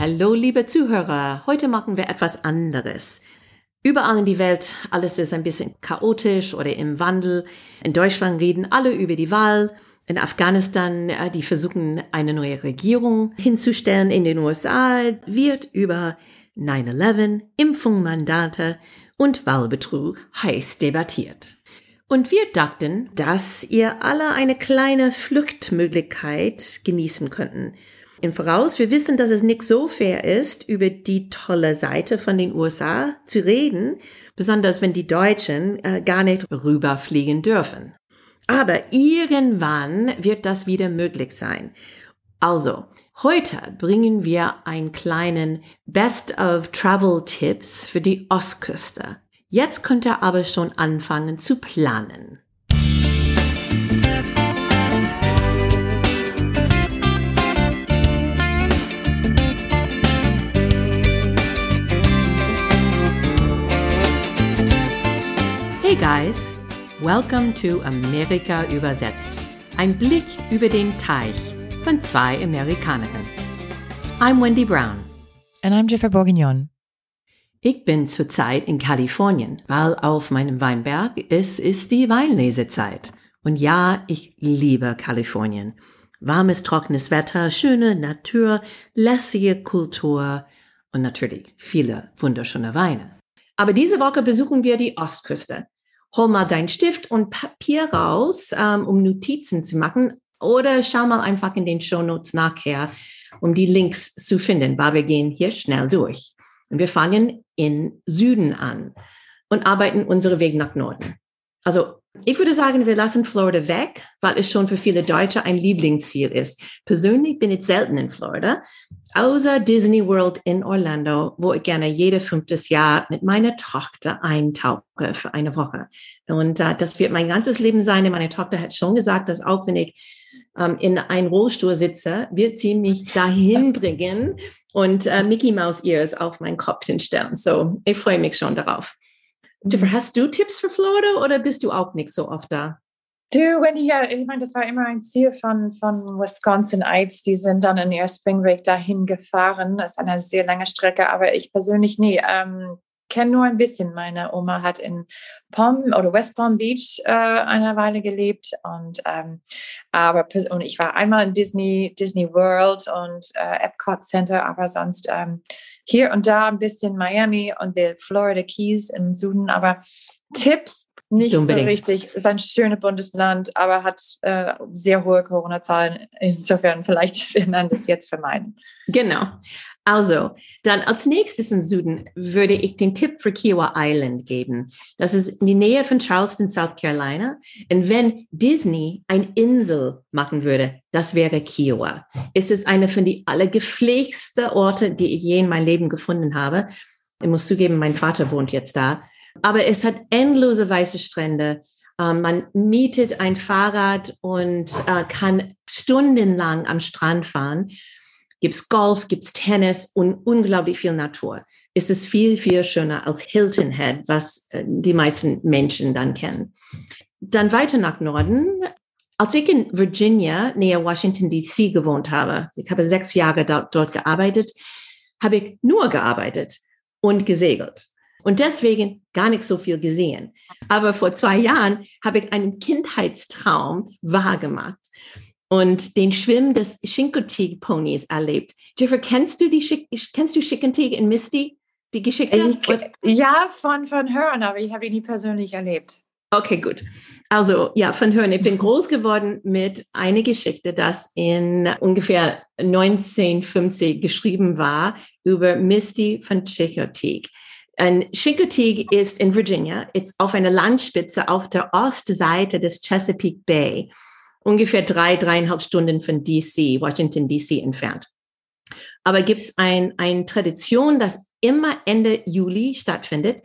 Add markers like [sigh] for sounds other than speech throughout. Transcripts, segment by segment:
Hallo, liebe Zuhörer. Heute machen wir etwas anderes. Überall in die Welt, alles ist ein bisschen chaotisch oder im Wandel. In Deutschland reden alle über die Wahl. In Afghanistan, äh, die versuchen, eine neue Regierung hinzustellen. In den USA wird über 9-11, Impfungsmandate und Wahlbetrug heiß debattiert. Und wir dachten, dass ihr alle eine kleine Fluchtmöglichkeit genießen könnten im Voraus. Wir wissen, dass es nicht so fair ist, über die tolle Seite von den USA zu reden, besonders wenn die Deutschen äh, gar nicht rüberfliegen dürfen. Aber irgendwann wird das wieder möglich sein. Also, heute bringen wir einen kleinen Best of Travel Tipps für die Ostküste. Jetzt könnt ihr aber schon anfangen zu planen. Guys, welcome to Amerika übersetzt. Ein Blick über den Teich von zwei Amerikanerinnen. I'm Wendy Brown. And I'm Jennifer Bourguignon. Ich bin zurzeit in Kalifornien, weil auf meinem Weinberg es ist die Weinlesezeit. Und ja, ich liebe Kalifornien. Warmes, trockenes Wetter, schöne Natur, lässige Kultur und natürlich viele wunderschöne Weine. Aber diese Woche besuchen wir die Ostküste hol mal deinen Stift und Papier raus, ähm, um Notizen zu machen. Oder schau mal einfach in den Show Notes nachher, um die Links zu finden, weil wir gehen hier schnell durch. Und wir fangen in Süden an und arbeiten unseren Weg nach Norden. Also ich würde sagen, wir lassen Florida weg, weil es schon für viele Deutsche ein Lieblingsziel ist. Persönlich bin ich selten in Florida, außer Disney World in Orlando, wo ich gerne jedes fünftes Jahr mit meiner Tochter eintauche für eine Woche. Und äh, das wird mein ganzes Leben sein. Meine Tochter hat schon gesagt, dass auch wenn ich ähm, in einem Rollstuhl sitze, wird sie mich dahin [laughs] bringen und äh, Mickey Mouse Ears auf meinen Kopf hinstellen. So, ich freue mich schon darauf. Jennifer, hast du Tipps für Florida oder bist du auch nicht so oft da? Du, Wendy, ja, ich meine, das war immer ein Ziel von, von Wisconsin Eids. Die sind dann in ihr Spring Break dahin gefahren. Das ist eine sehr lange Strecke, aber ich persönlich nie. Ähm, kenne nur ein bisschen. Meine Oma hat in Palm oder West Palm Beach äh, eine Weile gelebt und ähm, aber und ich war einmal in Disney Disney World und äh, Epcot Center, aber sonst ähm, hier und da ein bisschen Miami und die Florida Keys im Süden, aber Tipps nicht so richtig. Ist ein schönes Bundesland, aber hat äh, sehr hohe Corona-Zahlen. Insofern vielleicht [laughs] will man das jetzt vermeiden. Genau. Also, dann als nächstes im Süden würde ich den Tipp für Kiowa Island geben. Das ist in die Nähe von Charleston, South Carolina. Und wenn Disney eine Insel machen würde, das wäre Kiowa. Es ist eine von den allergepflegsten Orte, die ich je in meinem Leben gefunden habe. Ich muss zugeben, mein Vater wohnt jetzt da. Aber es hat endlose weiße Strände. Ähm, man mietet ein Fahrrad und äh, kann stundenlang am Strand fahren gibt's Golf, gibt's Tennis und unglaublich viel Natur. Es ist viel, viel schöner als Hilton Head, was äh, die meisten Menschen dann kennen. Dann weiter nach Norden. Als ich in Virginia, näher Washington DC gewohnt habe, ich habe sechs Jahre dort gearbeitet, habe ich nur gearbeitet und gesegelt. Und deswegen gar nicht so viel gesehen. Aber vor zwei Jahren habe ich einen Kindheitstraum wahrgemacht und den Schwimmen des Chincoteague-Ponys erlebt. Jennifer, kennst du die kennst du Chincoteague in Misty? Die Geschichte? Ich, ja, von, von Hören, aber ich habe ihn nie persönlich erlebt. Okay, gut. Also ja, von Hören. Ich bin [laughs] groß geworden mit einer Geschichte, das in ungefähr 1950 geschrieben war über Misty von Chincoteague. Und Chincoteague ist in Virginia, ist auf einer Landspitze auf der Ostseite des Chesapeake Bay ungefähr drei, dreieinhalb Stunden von DC, Washington DC entfernt. Aber gibt es ein, eine Tradition, das immer Ende Juli stattfindet,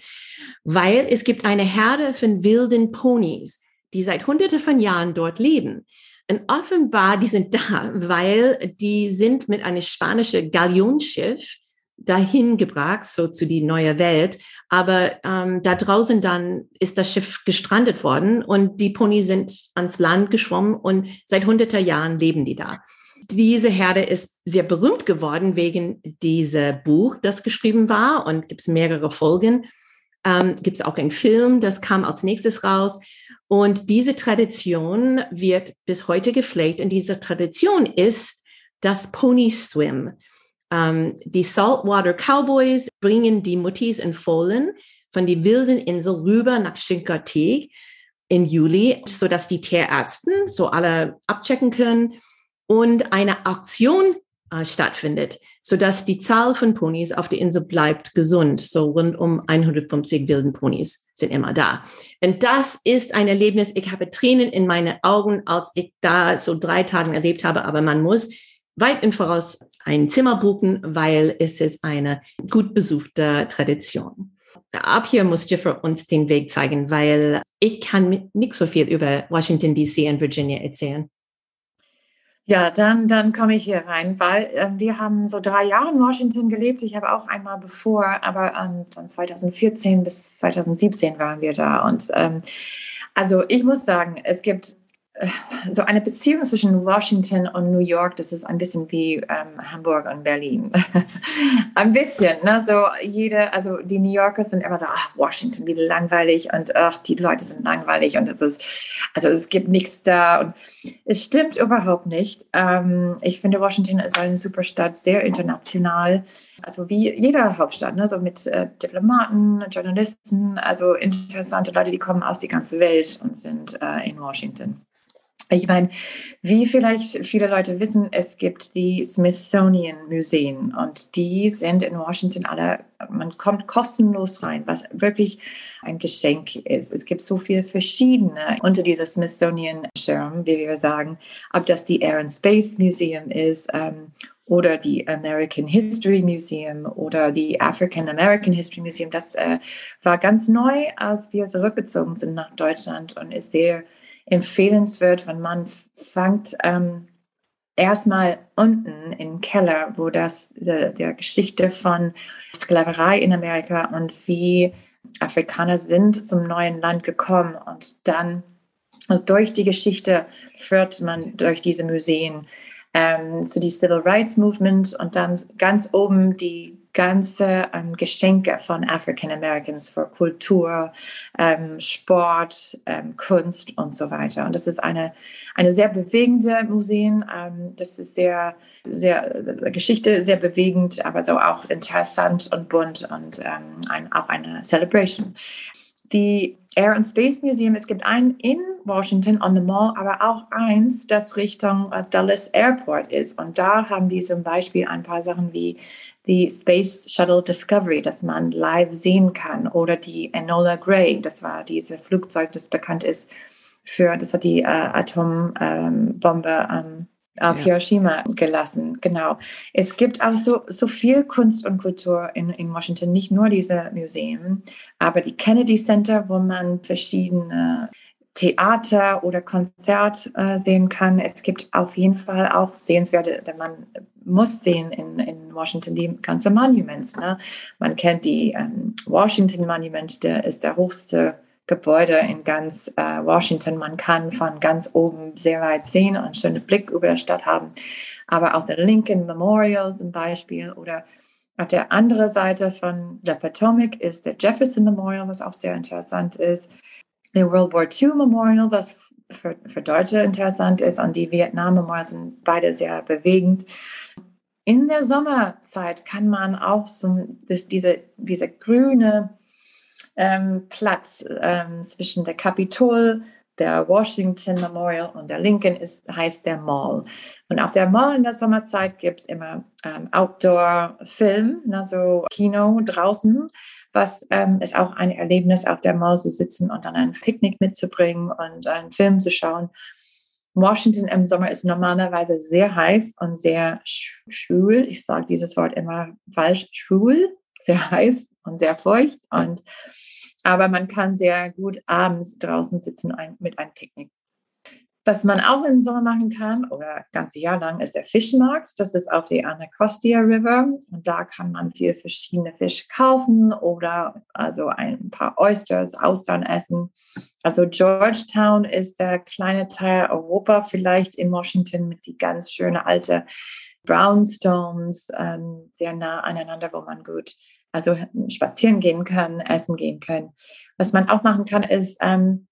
weil es gibt eine Herde von wilden Ponys, die seit hunderte von Jahren dort leben. Und offenbar, die sind [laughs] da, weil die sind mit einem spanischen Galionsschiff dahin gebracht, so zu die neue Welt. Aber ähm, da draußen dann ist das Schiff gestrandet worden und die Pony sind ans Land geschwommen und seit hunderter Jahren leben die da. diese Herde ist sehr berühmt geworden wegen dieser Buch, das geschrieben war und gibt es mehrere Folgen. Ähm, gibt es auch einen Film, das kam als nächstes raus. Und diese Tradition wird bis heute gepflegt. Und diese Tradition ist das Pony Swim. Ähm, die Saltwater Cowboys bringen die Muttis in Fohlen von die wilden Insel rüber nach Chincoteague im Juli, sodass die Tierärzte so alle abchecken können und eine Auktion äh, stattfindet, sodass die Zahl von Ponys auf der Insel bleibt gesund. So rund um 150 wilden Ponys sind immer da. Und das ist ein Erlebnis. Ich habe Tränen in meine Augen, als ich da so drei Tage erlebt habe, aber man muss weit im Voraus ein Zimmer buchen, weil es ist eine gut besuchte Tradition. Ab hier muss Jiffer uns den Weg zeigen, weil ich kann nicht so viel über Washington, D.C. und Virginia erzählen. Ja, dann, dann komme ich hier rein, weil äh, wir haben so drei Jahre in Washington gelebt. Ich habe auch einmal bevor, aber ähm, von 2014 bis 2017 waren wir da. Und ähm, also ich muss sagen, es gibt [laughs] so eine Beziehung zwischen Washington und New York, das ist ein bisschen wie ähm, Hamburg und Berlin. [laughs] ein bisschen, ne? So jede, also die New Yorker sind immer so, ach, Washington, wie langweilig und ach, die Leute sind langweilig und es ist, also es gibt nichts da und es stimmt überhaupt nicht. Ähm, ich finde, Washington ist eine super Stadt, sehr international. Also wie jeder Hauptstadt, ne? so mit äh, Diplomaten, Journalisten, also interessante Leute, die kommen aus der ganzen Welt und sind äh, in Washington. Ich meine, wie vielleicht viele Leute wissen, es gibt die Smithsonian Museen und die sind in Washington alle, man kommt kostenlos rein, was wirklich ein Geschenk ist. Es gibt so viele verschiedene unter dieser Smithsonian Schirm, wie wir sagen, ob das die Air and Space Museum ist ähm, oder die American History Museum oder die African American History Museum. Das äh, war ganz neu, als wir zurückgezogen sind nach Deutschland und ist sehr empfehlenswert, wenn man fängt ähm, erstmal unten im Keller, wo das der, der Geschichte von Sklaverei in Amerika und wie Afrikaner sind zum neuen Land gekommen. Und dann also durch die Geschichte führt man durch diese Museen ähm, zu die Civil Rights Movement und dann ganz oben die ganze ähm, Geschenke von African Americans für Kultur, ähm, Sport, ähm, Kunst und so weiter. Und das ist eine, eine sehr bewegende Museen. Ähm, das ist sehr, sehr Geschichte sehr bewegend, aber so auch interessant und bunt und ähm, ein, auch eine Celebration. Die Air and Space Museum, es gibt einen in Washington on the Mall, aber auch eins, das Richtung uh, Dulles Airport ist. Und da haben die zum Beispiel ein paar Sachen wie die Space Shuttle Discovery, das man live sehen kann, oder die Enola Gray, das war dieses Flugzeug, das bekannt ist für, das hat die äh, Atombombe ähm, auf ja. Hiroshima gelassen. Genau. Es gibt auch so, so viel Kunst und Kultur in, in Washington, nicht nur diese Museen, aber die Kennedy Center, wo man verschiedene Theater oder Konzert äh, sehen kann. Es gibt auf jeden Fall auch sehenswerte, denn man muss sehen in, in Washington die ganze Monuments. Ne? Man kennt die ähm, Washington Monument, der ist der hochste Gebäude in ganz äh, Washington. Man kann von ganz oben sehr weit sehen und einen schönen Blick über die Stadt haben. Aber auch der Lincoln Memorial zum Beispiel oder auf der anderen Seite von der Potomac ist der Jefferson Memorial, was auch sehr interessant ist der World War II Memorial, was für, für Deutsche interessant ist, und die Vietnam Memorial sind beide sehr bewegend. In der Sommerzeit kann man auch so das, diese, diese grüne ähm, Platz ähm, zwischen der Kapitol, der Washington Memorial und der Lincoln ist, heißt der Mall. Und auf der Mall in der Sommerzeit gibt es immer ähm, Outdoor-Film, also Kino draußen was ähm, ist auch ein Erlebnis, auf der Mall zu sitzen und dann ein Picknick mitzubringen und einen Film zu schauen. Washington im Sommer ist normalerweise sehr heiß und sehr schwül. Ich sage dieses Wort immer falsch, schwül, sehr heiß und sehr feucht. Und, aber man kann sehr gut abends draußen sitzen mit einem Picknick. Was man auch im Sommer machen kann oder ganze Jahr lang ist der Fischmarkt. Das ist auf der Anacostia River und da kann man viel verschiedene Fische kaufen oder also ein paar Oysters, Austern essen. Also Georgetown ist der kleine Teil Europa vielleicht in Washington mit die ganz schöne alte Brownstones, ähm, sehr nah aneinander, wo man gut also spazieren gehen kann, essen gehen kann. Was man auch machen kann, ist ähm,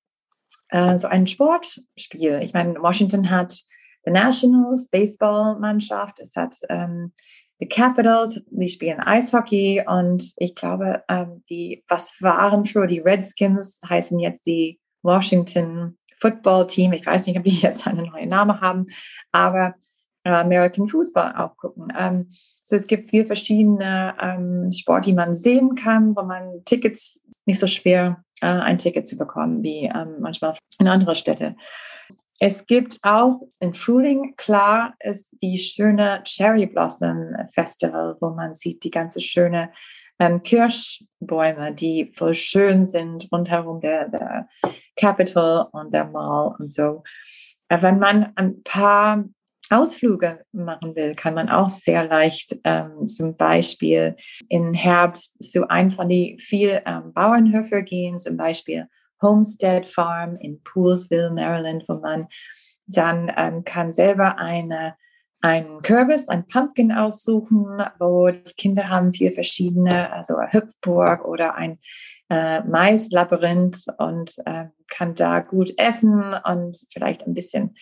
äh, so ein Sportspiel. Ich meine, Washington hat the Nationals, Baseballmannschaft, es hat ähm, die Capitals, die spielen Eishockey und ich glaube, ähm, die, was waren früher die Redskins, heißen jetzt die Washington Football Team. Ich weiß nicht, ob die [laughs] jetzt einen neuen Namen haben, aber äh, American Fußball auch gucken. Ähm, so es gibt viele verschiedene ähm, Sport, die man sehen kann, wo man Tickets nicht so schwer äh, ein Ticket zu bekommen, wie ähm, manchmal in anderen Städten. Es gibt auch im Frühling, klar, ist die schöne Cherry Blossom Festival, wo man sieht die ganze schöne ähm, Kirschbäume, die voll schön sind rundherum der, der Capitol und der Mall und so. Äh, wenn man ein paar Ausflüge machen will, kann man auch sehr leicht ähm, zum Beispiel im Herbst zu einem von den vielen ähm, Bauernhöfe gehen, zum Beispiel Homestead Farm in Poolsville, Maryland, wo man dann ähm, kann selber eine einen Kürbis, ein Pumpkin aussuchen, wo die Kinder haben vier verschiedene, also eine Hüpfburg oder ein äh, Maislabyrinth und äh, kann da gut essen und vielleicht ein bisschen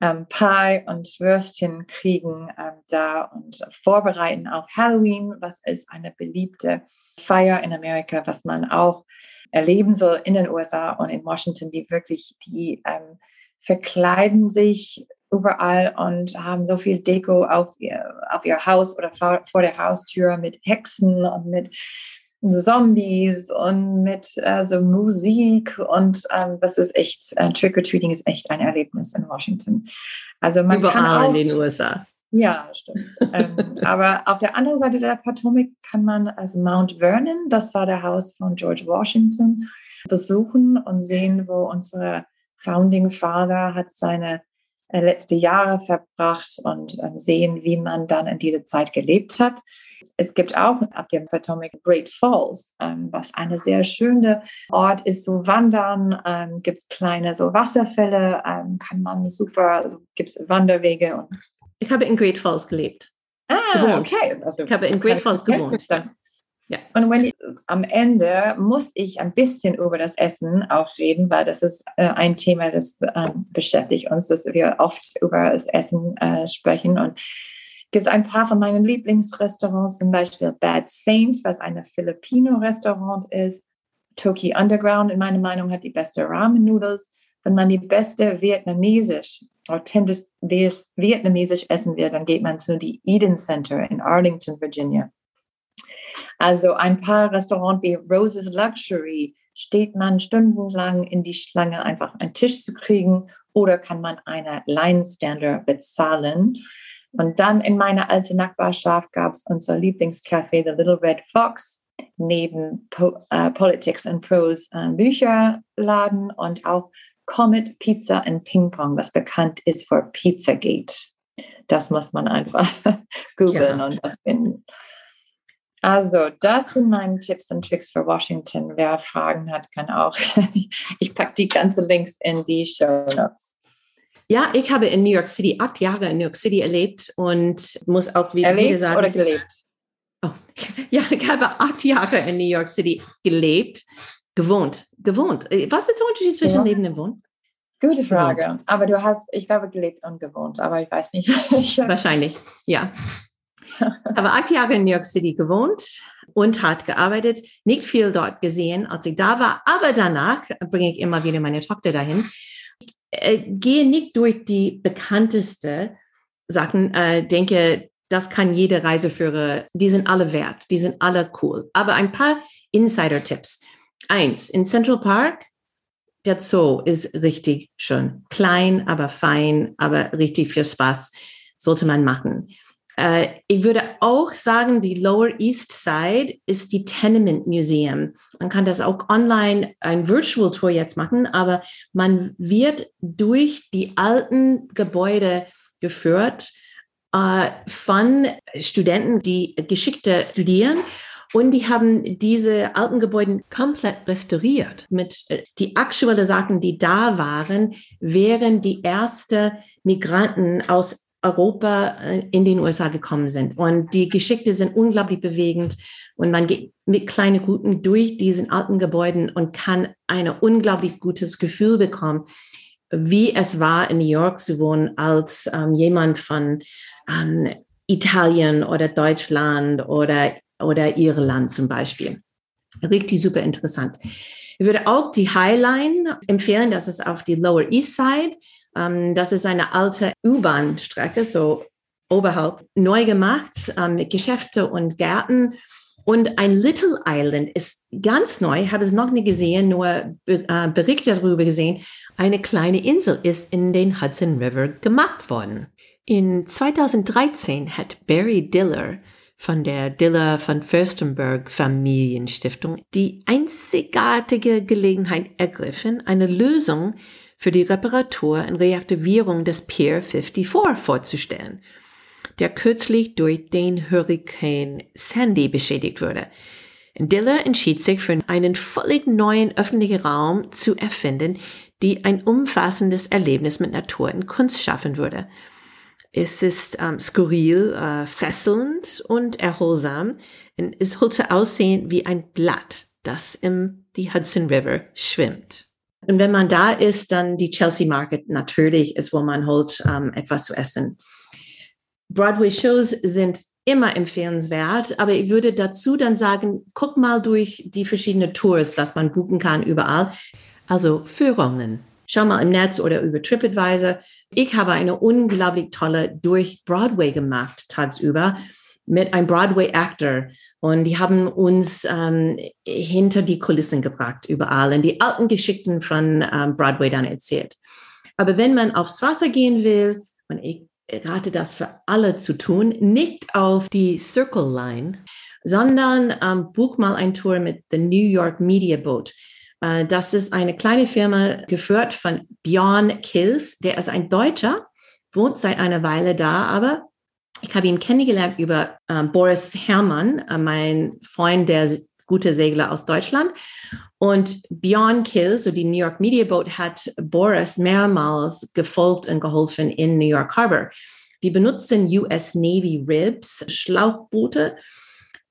ähm, Pie und Würstchen kriegen ähm, da und vorbereiten auf Halloween, was ist eine beliebte Feier in Amerika, was man auch erleben soll in den USA und in Washington, die wirklich, die ähm, verkleiden sich überall und haben so viel Deko auf ihr, auf ihr Haus oder vor, vor der Haustür mit Hexen und mit Zombies und mit also Musik und ähm, das ist echt, äh, Trick-or-Treating ist echt ein Erlebnis in Washington. Also man Überall kann auch, in den USA. Ja, stimmt. ähm, [laughs] aber auf der anderen Seite der Potomac kann man also Mount Vernon, das war der Haus von George Washington, besuchen und sehen, wo unsere Founding Father hat seine äh, letzte Jahre verbracht und ähm, sehen, wie man dann in dieser Zeit gelebt hat. Es gibt auch ab dem Potomac Great Falls, ähm, was eine sehr schöne Ort ist, so wandern. Ähm, gibt es kleine so Wasserfälle, ähm, kann man super, also gibt es Wanderwege. Und ich habe in Great Falls gelebt. Ah, gewohnt. okay. Also, ich habe in Great Falls gewohnt. Ja. Und wenn am Ende muss ich ein bisschen über das Essen auch reden, weil das ist äh, ein Thema, das äh, beschäftigt uns, dass wir oft über das Essen äh, sprechen. Und gibt es ein paar von meinen Lieblingsrestaurants, zum Beispiel Bad Saint, was ein Filipino-Restaurant ist. Toki Underground, in meiner Meinung, hat die beste Ramen-Noodles. Wenn man die beste vietnamesisch, authentisch vietnamesisch essen will, dann geht man zu die Eden Center in Arlington, Virginia. Also ein paar Restaurants wie Roses Luxury steht man stundenlang in die Schlange, einfach einen Tisch zu kriegen oder kann man eine Line-Stander bezahlen. Und dann in meiner alten Nachbarschaft gab es unser Lieblingscafé, The Little Red Fox, neben po uh, Politics and Prose uh, Bücherladen und auch Comet Pizza and Ping Pong, was bekannt ist für Pizzagate. Das muss man einfach [laughs] googeln ja. und das finden. Also, das sind meine Tipps und Tricks für Washington. Wer Fragen hat, kann auch. [laughs] ich packe die ganzen Links in die Show Notes. Ja, ich habe in New York City acht Jahre in New York City erlebt und muss auch wieder, erlebt sagen. oder gelebt? Oh, [laughs] ja, ich habe acht Jahre in New York City gelebt, gewohnt, gewohnt. Was ist der Unterschied zwischen ja. Leben und Wohnen? Gute Frage. Gewohnt. Aber du hast, ich glaube, gelebt und gewohnt, aber ich weiß nicht. [laughs] Wahrscheinlich, ja [laughs] habe acht Jahre in New York City gewohnt und hart gearbeitet, nicht viel dort gesehen, als ich da war, aber danach bringe ich immer wieder meine Tochter dahin. Äh, gehe nicht durch die bekannteste Sachen, äh, denke, das kann jede Reiseführer, die sind alle wert, die sind alle cool. Aber ein paar Insider-Tipps. Eins, in Central Park, der Zoo ist richtig schön. Klein, aber fein, aber richtig viel Spaß sollte man machen. Äh, ich würde auch sagen, die Lower East Side ist die Tenement Museum. Man kann das auch online, ein Virtual Tour jetzt machen, aber man wird durch die alten Gebäude geführt äh, von Studenten, die Geschichte studieren. Und die haben diese alten Gebäude komplett restauriert mit äh, die aktuellen Sachen, die da waren, während die ersten Migranten aus Europa äh, in den USA gekommen sind. Und die Geschichte sind unglaublich bewegend. Und man geht mit kleinen Guten durch diesen alten Gebäuden und kann ein unglaublich gutes Gefühl bekommen, wie es war, in New York zu wohnen, als ähm, jemand von ähm, Italien oder Deutschland oder, oder Irland zum Beispiel. Richtig super interessant. Ich würde auch die Highline empfehlen, das ist auf die Lower East Side. Ähm, das ist eine alte U-Bahn-Strecke, so oberhalb, neu gemacht ähm, mit Geschäfte und Gärten. Und ein Little Island ist ganz neu, habe es noch nie gesehen, nur äh, Berichte darüber gesehen. Eine kleine Insel ist in den Hudson River gemacht worden. In 2013 hat Barry Diller von der Diller von Fürstenberg Familienstiftung die einzigartige Gelegenheit ergriffen, eine Lösung für die Reparatur und Reaktivierung des Pier 54 vorzustellen, der kürzlich durch den Hurrikan Sandy beschädigt wurde. Diller entschied sich für einen völlig neuen öffentlichen Raum zu erfinden, die ein umfassendes Erlebnis mit Natur und Kunst schaffen würde. Es ist ähm, skurril, äh, fesselnd und erholsam. Und es sollte aussehen wie ein Blatt, das im die Hudson River schwimmt. Und wenn man da ist, dann die Chelsea Market natürlich ist, wo man holt ähm, etwas zu essen. Broadway-Shows sind immer empfehlenswert, aber ich würde dazu dann sagen, guck mal durch die verschiedenen Tours, dass man buchen kann überall. Also Führungen. Schau mal im Netz oder über TripAdvisor. Ich habe eine unglaublich tolle durch Broadway gemacht tagsüber mit einem Broadway-Actor und die haben uns ähm, hinter die Kulissen gebracht, überall, und die alten Geschichten von ähm, Broadway dann erzählt. Aber wenn man aufs Wasser gehen will, und ich rate das für alle zu tun, nicht auf die Circle Line, sondern ähm, buch mal ein Tour mit The New York Media Boat. Äh, das ist eine kleine Firma geführt von Björn Kills, der ist ein Deutscher, wohnt seit einer Weile da, aber ich habe ihn kennengelernt über äh, Boris Herrmann, äh, mein Freund, der gute Segler aus Deutschland. Und Beyond Kill, so die New York Media Boat, hat Boris mehrmals gefolgt und geholfen in New York Harbor. Die benutzen US Navy Ribs, Schlauchboote.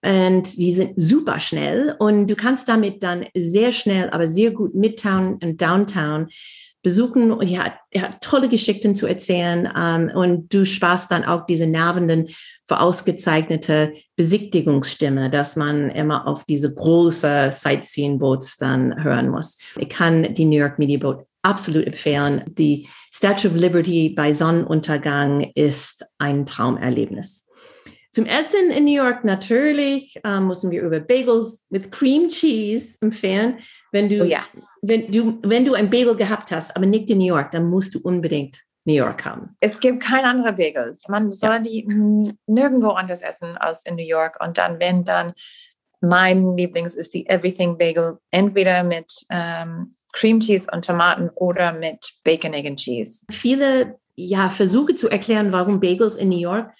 Und die sind super schnell und du kannst damit dann sehr schnell, aber sehr gut Midtown und Downtown besuchen und er hat, er hat tolle Geschichten zu erzählen ähm, und du sparst dann auch diese nervenden, vorausgezeichnete Besichtigungsstimme, dass man immer auf diese große Sightseeing-Boats dann hören muss. Ich kann die New York Media Boat absolut empfehlen. Die Statue of Liberty bei Sonnenuntergang ist ein Traumerlebnis. Zum Essen in New York natürlich ähm, müssen wir über Bagels mit Cream Cheese empfehlen. Wenn du, oh ja. wenn du, wenn du ein Bagel gehabt hast, aber nicht in New York, dann musst du unbedingt New York haben. Es gibt keine anderen Bagels. Man soll ja. die nirgendwo anders essen als in New York. Und dann, wenn dann mein Lieblings ist die Everything Bagel, entweder mit ähm, Cream Cheese und Tomaten oder mit Bacon, Egg and Cheese. Viele ja, Versuche zu erklären, warum Bagels in New York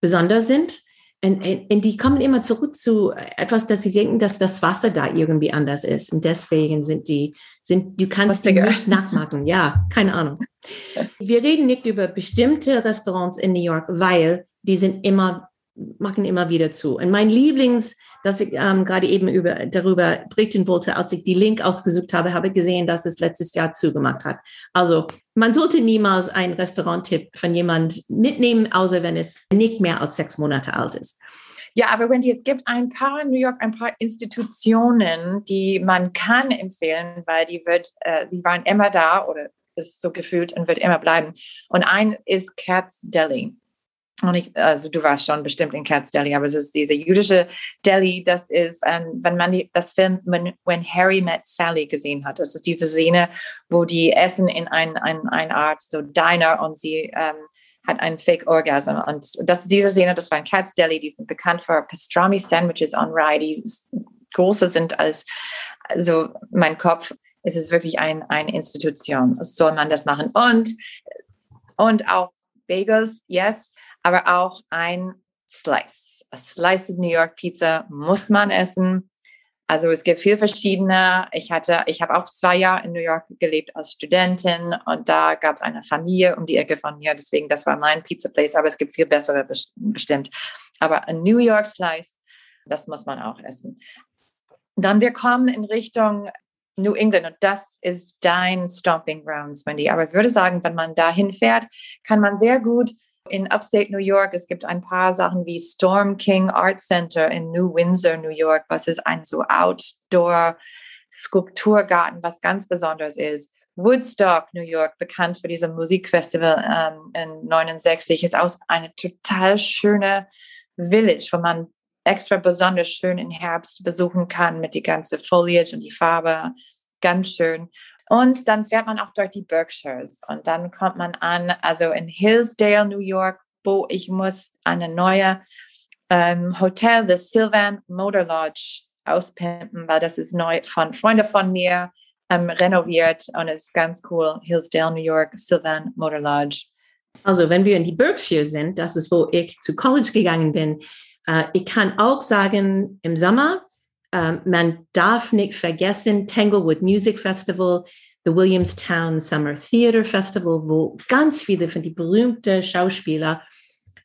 besonders sind. Und, und, die kommen immer zurück zu etwas, dass sie denken, dass das Wasser da irgendwie anders ist. Und deswegen sind die, sind, du kannst die nicht nachmachen. Ja, keine Ahnung. [laughs] Wir reden nicht über bestimmte Restaurants in New York, weil die sind immer, machen immer wieder zu. Und mein Lieblings, das ich ähm, gerade eben über, darüber berichten wollte, als ich die Link ausgesucht habe, habe ich gesehen, dass es letztes Jahr zugemacht hat. Also man sollte niemals einen Restauranttipp von jemand mitnehmen, außer wenn es nicht mehr als sechs Monate alt ist. Ja, aber Wendy, es gibt ein paar in New York, ein paar Institutionen, die man kann empfehlen, weil die wird, äh, die waren immer da oder ist so gefühlt und wird immer bleiben. Und ein ist Katz Deli. Und ich, also du warst schon bestimmt in Katz Deli, aber es ist diese jüdische Deli, das ist, ähm, wenn man die, das Film when, when, Harry Met Sally gesehen hat, das ist diese Szene, wo die essen in ein, ein, eine Art so Diner und sie ähm, hat einen Fake Orgasm. Und das, diese Szene, das war ein Cat's Deli, die sind bekannt für Pastrami Sandwiches on Rye, die große sind als, also mein Kopf. Es ist wirklich ein, eine Institution. Soll man das machen? Und, und auch Bagels, yes, aber auch ein Slice. A slice of New York Pizza muss man essen. Also es gibt viel verschiedene. Ich hatte, ich habe auch zwei Jahre in New York gelebt als Studentin und da gab es eine Familie um die Ecke von mir. Deswegen, das war mein Pizza Place, aber es gibt viel bessere bestimmt. Aber ein New York Slice, das muss man auch essen. Dann wir kommen in Richtung New England und das ist dein Stomping Grounds, Wendy. Aber ich würde sagen, wenn man dahin fährt, kann man sehr gut in Upstate New York, es gibt ein paar Sachen wie Storm King Art Center in New Windsor, New York, was ist ein so Outdoor-Skulpturgarten, was ganz besonders ist. Woodstock, New York, bekannt für diesem Musikfestival ähm, in 69, ist auch eine total schöne Village, wo man extra besonders schön im Herbst besuchen kann mit die ganze Foliage und die Farbe. Ganz schön. Und dann fährt man auch dort die Berkshires und dann kommt man an, also in Hillsdale, New York, wo ich muss eine neue ähm, Hotel, das Sylvan Motor Lodge, auspimpen, weil das ist neu von Freunden von mir ähm, renoviert und ist ganz cool. Hillsdale, New York, Sylvan Motor Lodge. Also wenn wir in die Berkshire sind, das ist, wo ich zu College gegangen bin. Äh, ich kann auch sagen, im Sommer ähm, man darf nicht vergessen, Tanglewood Music Festival, the Williamstown Summer Theater Festival, wo ganz viele von den berühmten Schauspieler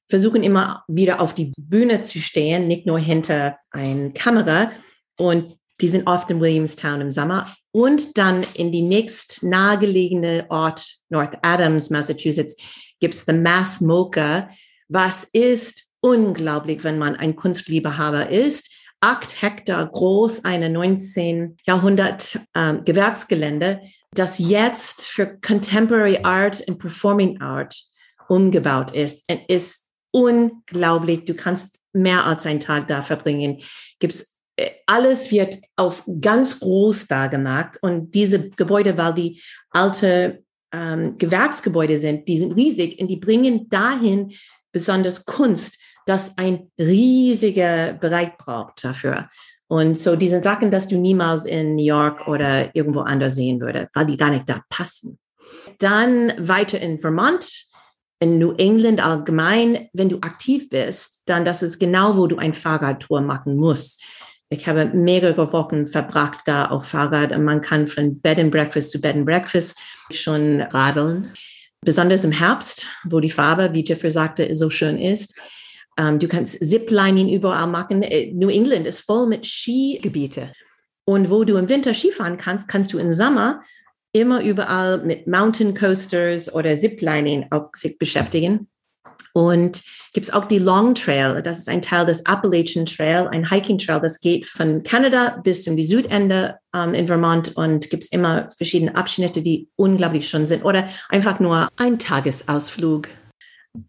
versuchen immer wieder auf die Bühne zu stehen, nicht nur hinter einer Kamera. Und die sind oft in Williamstown im Sommer. Und dann in die nächst nahegelegene Ort, North Adams, Massachusetts, gibt es the Mass Mocha, was ist unglaublich, wenn man ein Kunstliebhaber ist acht Hektar groß, eine 19. Jahrhundert ähm, Gewerksgelände, das jetzt für Contemporary Art und Performing Art umgebaut ist. Und ist unglaublich. Du kannst mehr als einen Tag da verbringen. Gibt's äh, alles wird auf ganz groß da gemacht und diese Gebäude, weil die alte ähm, Gewerksgebäude sind, die sind riesig und die bringen dahin besonders Kunst das ein riesiger Bereich braucht dafür. Und so diese Sachen, dass du niemals in New York oder irgendwo anders sehen würde, weil die gar nicht da passen. Dann weiter in Vermont, in New England allgemein, wenn du aktiv bist, dann das ist genau, wo du ein Fahrradtour machen musst. Ich habe mehrere Wochen verbracht da auf Fahrrad und man kann von Bed and Breakfast zu Bed and Breakfast schon radeln. Besonders im Herbst, wo die Farbe, wie Jeffrey sagte, so schön ist. Ähm, du kannst Ziplining überall machen. Äh, New England ist voll mit Skigebiete. Und wo du im Winter Skifahren kannst, kannst du im Sommer immer überall mit Mountain Coasters oder Ziplining auch sich beschäftigen. Und gibt es auch die Long Trail. Das ist ein Teil des Appalachian Trail, ein Hiking Trail, das geht von Kanada bis zum Südende ähm, in Vermont und gibt es immer verschiedene Abschnitte, die unglaublich schön sind. Oder einfach nur ein Tagesausflug.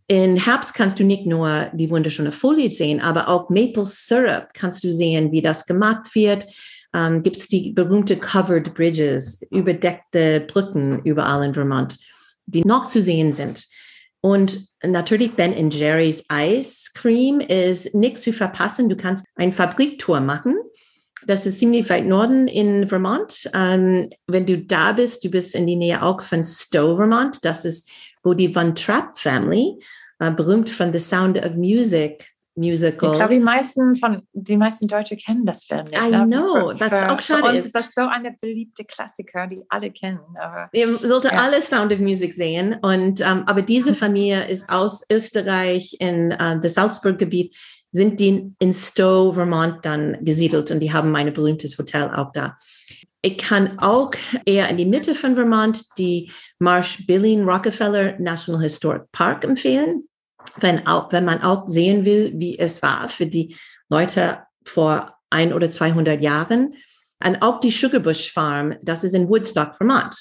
In Herbst kannst du nicht nur die wunderschöne Folie sehen, aber auch Maple Syrup kannst du sehen, wie das gemacht wird. Ähm, Gibt es die berühmte Covered Bridges, überdeckte Brücken überall in Vermont, die noch zu sehen sind. Und natürlich Ben Jerry's Ice Cream ist nicht zu verpassen. Du kannst eine Fabriktour machen. Das ist ziemlich weit Norden in Vermont. Ähm, wenn du da bist, du bist in die Nähe auch von Stowe, Vermont. Das ist wo die Von Trapp Family, äh, berühmt von The Sound of Music, Musical. Ich glaube, die meisten von die meisten Deutsche kennen das Film nicht. I ne? know, für, was für, auch schade für uns ist. ist das so eine beliebte Klassiker, die alle kennen. Aber Ihr solltet Ja. alle Sound of Music sehen. Und ähm, aber diese [laughs] Familie ist aus Österreich in äh, das Salzburg-Gebiet, sind die in Stowe, Vermont dann gesiedelt und die haben ein berühmtes Hotel auch da. Ich kann auch eher in die Mitte von Vermont die Marsh Billing Rockefeller National Historic Park empfehlen, wenn, auch, wenn man auch sehen will, wie es war für die Leute vor ein oder 200 Jahren. Und auch die Sugarbush Farm, das ist in Woodstock, Vermont.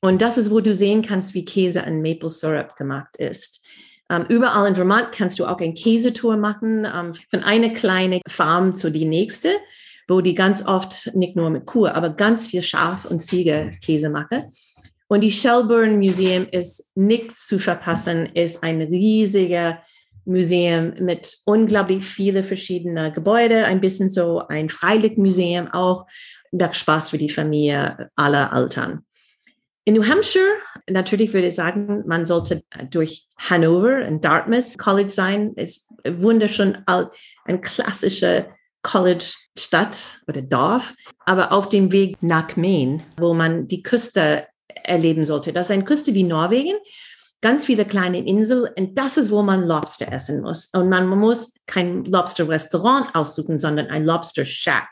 Und das ist, wo du sehen kannst, wie Käse in Maple Syrup gemacht ist. Ähm, überall in Vermont kannst du auch eine Käsetour machen, ähm, von einer kleinen Farm zu die nächste, wo die ganz oft nicht nur mit Kuh, aber ganz viel Schaf und Ziege Käse machen. Und die Shelburne Museum ist nicht zu verpassen, ist ein riesiger Museum mit unglaublich viele verschiedene Gebäude, ein bisschen so ein Freilichtmuseum auch. Das Spaß für die Familie aller Altern. In New Hampshire, natürlich würde ich sagen, man sollte durch Hanover und Dartmouth College sein. Ist wunderschön alt, ein klassischer College-Stadt oder Dorf, aber auf dem Weg nach Maine, wo man die Küste erleben sollte. Das ist eine Küste wie Norwegen, ganz viele kleine Inseln und das ist, wo man Lobster essen muss. Und man muss kein Lobster-Restaurant aussuchen, sondern ein Lobster-Shack.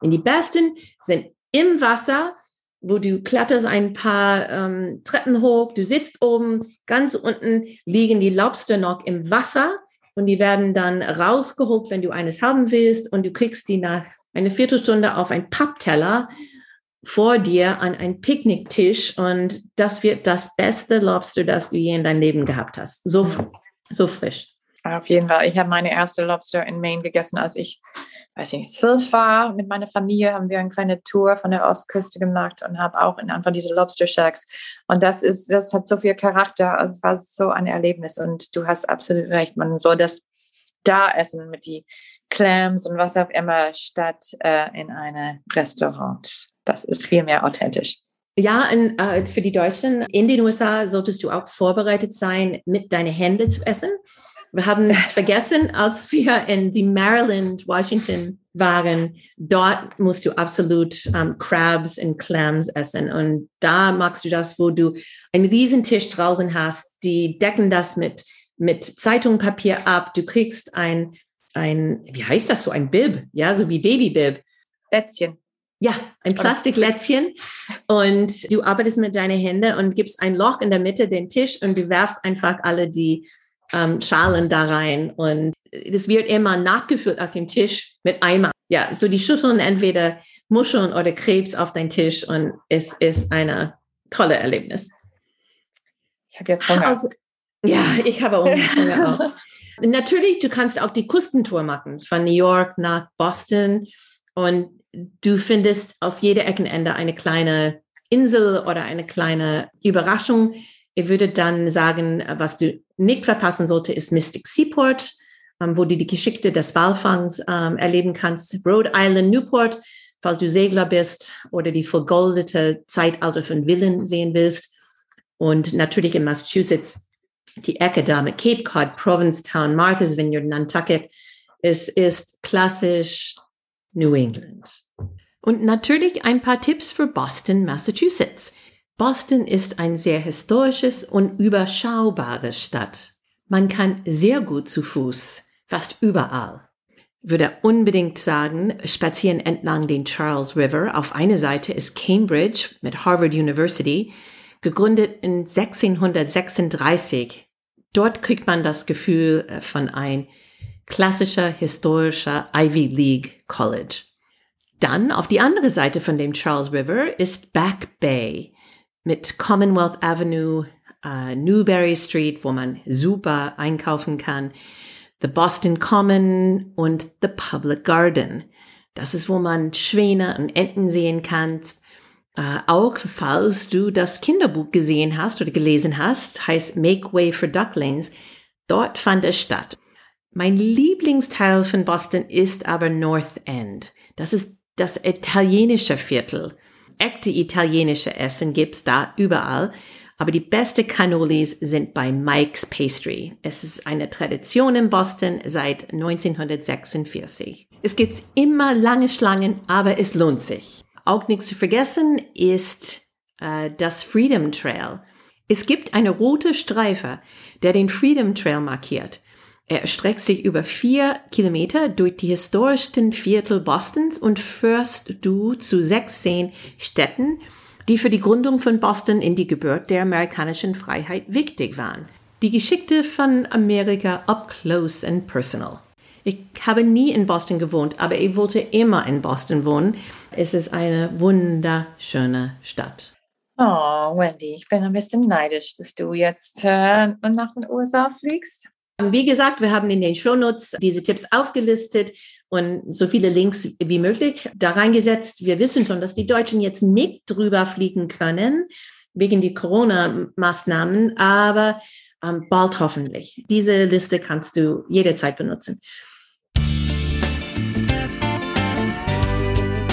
Und die besten sind im Wasser, wo du kletterst ein paar ähm, Treppen hoch, du sitzt oben, ganz unten liegen die Lobster noch im Wasser und die werden dann rausgeholt, wenn du eines haben willst und du kriegst die nach einer Viertelstunde auf ein Pappteller vor dir an einen Picknicktisch und das wird das beste Lobster, das du je in deinem Leben gehabt hast. So, so frisch. Auf jeden Fall. Ich habe meine erste Lobster in Maine gegessen, als ich, weiß ich nicht, zwölf war. Mit meiner Familie haben wir eine kleine Tour von der Ostküste gemacht und habe auch in von diesen Lobster Shacks. Und das ist, das hat so viel Charakter. Also es war so ein Erlebnis. Und du hast absolut recht. Man soll das da essen mit die Clams und was auch immer statt äh, in einem Restaurant. Das ist viel mehr authentisch. Ja, in, äh, für die Deutschen in den USA solltest du auch vorbereitet sein, mit deinen Händen zu essen. Wir haben [laughs] vergessen, als wir in die Maryland, Washington waren, dort musst du absolut um, Crabs und Clams essen. Und da magst du das, wo du einen Riesentisch draußen hast, die decken das mit, mit Zeitungpapier ab. Du kriegst ein, ein, wie heißt das so, ein Bib, ja, so wie Babybib. Lätzchen. Ja, ein Plastiklätzchen und du arbeitest mit deinen Händen und gibst ein Loch in der Mitte den Tisch und du werfst einfach alle die ähm, Schalen da rein und es wird immer nachgefüllt auf dem Tisch mit Eimer. Ja, so die Schüsseln entweder Muscheln oder Krebs auf dein Tisch und es ist ein tolles Erlebnis. Ich habe jetzt Hunger. Also, ja, ich habe Hunger auch. [laughs] Natürlich, du kannst auch die Küstentour machen von New York nach Boston und du findest auf jeder Eckenende eine kleine Insel oder eine kleine Überraschung. Ich würde dann sagen, was du nicht verpassen sollte, ist Mystic Seaport, ähm, wo du die Geschichte des Walfangs ähm, erleben kannst. Rhode Island, Newport, falls du Segler bist oder die vergoldete Zeitalter von Villen sehen willst. Und natürlich in Massachusetts die Ecke da mit Cape Cod, Provincetown, Martha's Vineyard, Nantucket. Es ist klassisch New England. Und natürlich ein paar Tipps für Boston, Massachusetts. Boston ist ein sehr historisches und überschaubares Stadt. Man kann sehr gut zu Fuß, fast überall. Würde unbedingt sagen, spazieren entlang den Charles River. Auf einer Seite ist Cambridge mit Harvard University, gegründet in 1636. Dort kriegt man das Gefühl äh, von ein klassischer historischer Ivy League College. Dann auf die andere Seite von dem Charles River ist Back Bay mit Commonwealth Avenue, uh, Newberry Street, wo man super einkaufen kann, The Boston Common und The Public Garden. Das ist, wo man Schwäne und Enten sehen kann. Uh, auch falls du das Kinderbuch gesehen hast oder gelesen hast, heißt Make Way for Ducklings. Dort fand es statt. Mein Lieblingsteil von Boston ist aber North End. Das ist das italienische Viertel. Echte italienische Essen gibt's da überall. Aber die beste Cannolis sind bei Mike's Pastry. Es ist eine Tradition in Boston seit 1946. Es gibt immer lange Schlangen, aber es lohnt sich. Auch nicht zu vergessen ist äh, das Freedom Trail. Es gibt eine rote Streife, der den Freedom Trail markiert. Er erstreckt sich über vier Kilometer durch die historischsten Viertel Bostons und führst du zu 16 Städten, die für die Gründung von Boston in die Geburt der amerikanischen Freiheit wichtig waren. Die Geschichte von Amerika up close and personal. Ich habe nie in Boston gewohnt, aber ich wollte immer in Boston wohnen. Es ist eine wunderschöne Stadt. Oh, Wendy, ich bin ein bisschen neidisch, dass du jetzt äh, nach den USA fliegst. Wie gesagt, wir haben in den Shownotes diese Tipps aufgelistet und so viele Links wie möglich da reingesetzt. Wir wissen schon, dass die Deutschen jetzt nicht drüber fliegen können. wegen die Corona-Maßnahmen, aber ähm, bald hoffentlich. Diese Liste kannst du jederzeit benutzen.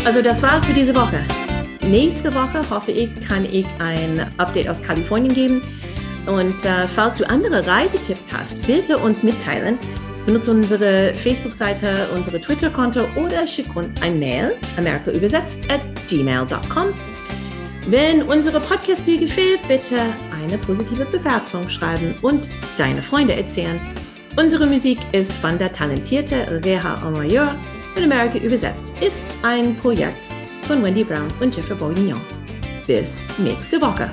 Also das war's für diese Woche. Nächste Woche hoffe ich, kann ich ein Update aus Kalifornien geben. Und äh, falls du andere Reisetipps hast, bitte uns mitteilen. Benutze unsere Facebook-Seite, unsere Twitter-Konto oder schick uns ein Mail, amerikaübersetzt at gmail.com. Wenn unsere Podcast dir gefällt, bitte eine positive Bewertung schreiben und deine Freunde erzählen. Unsere Musik ist von der talentierte Reha Omayur in Amerika übersetzt, ist ein Projekt von Wendy Brown und Jeffrey Bourguignon. Bis nächste Woche.